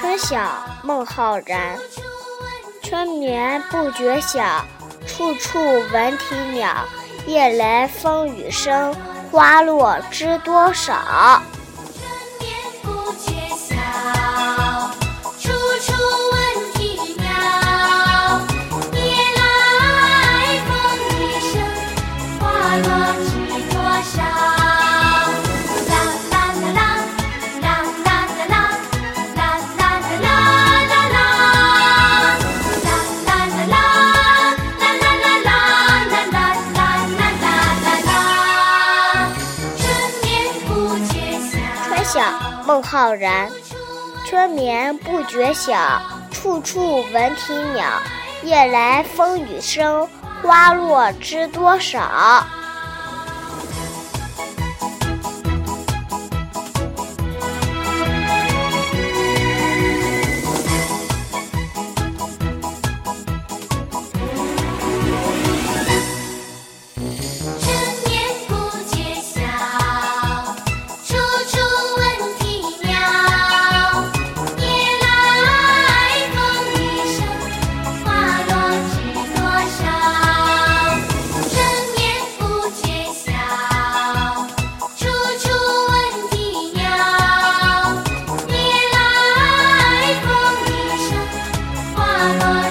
春晓孟浩然，春眠不觉晓，处处闻啼鸟。夜来风雨声，花落知多少。晓，孟浩然。春眠不觉晓，处处闻啼鸟。夜来风雨声，花落知多少。my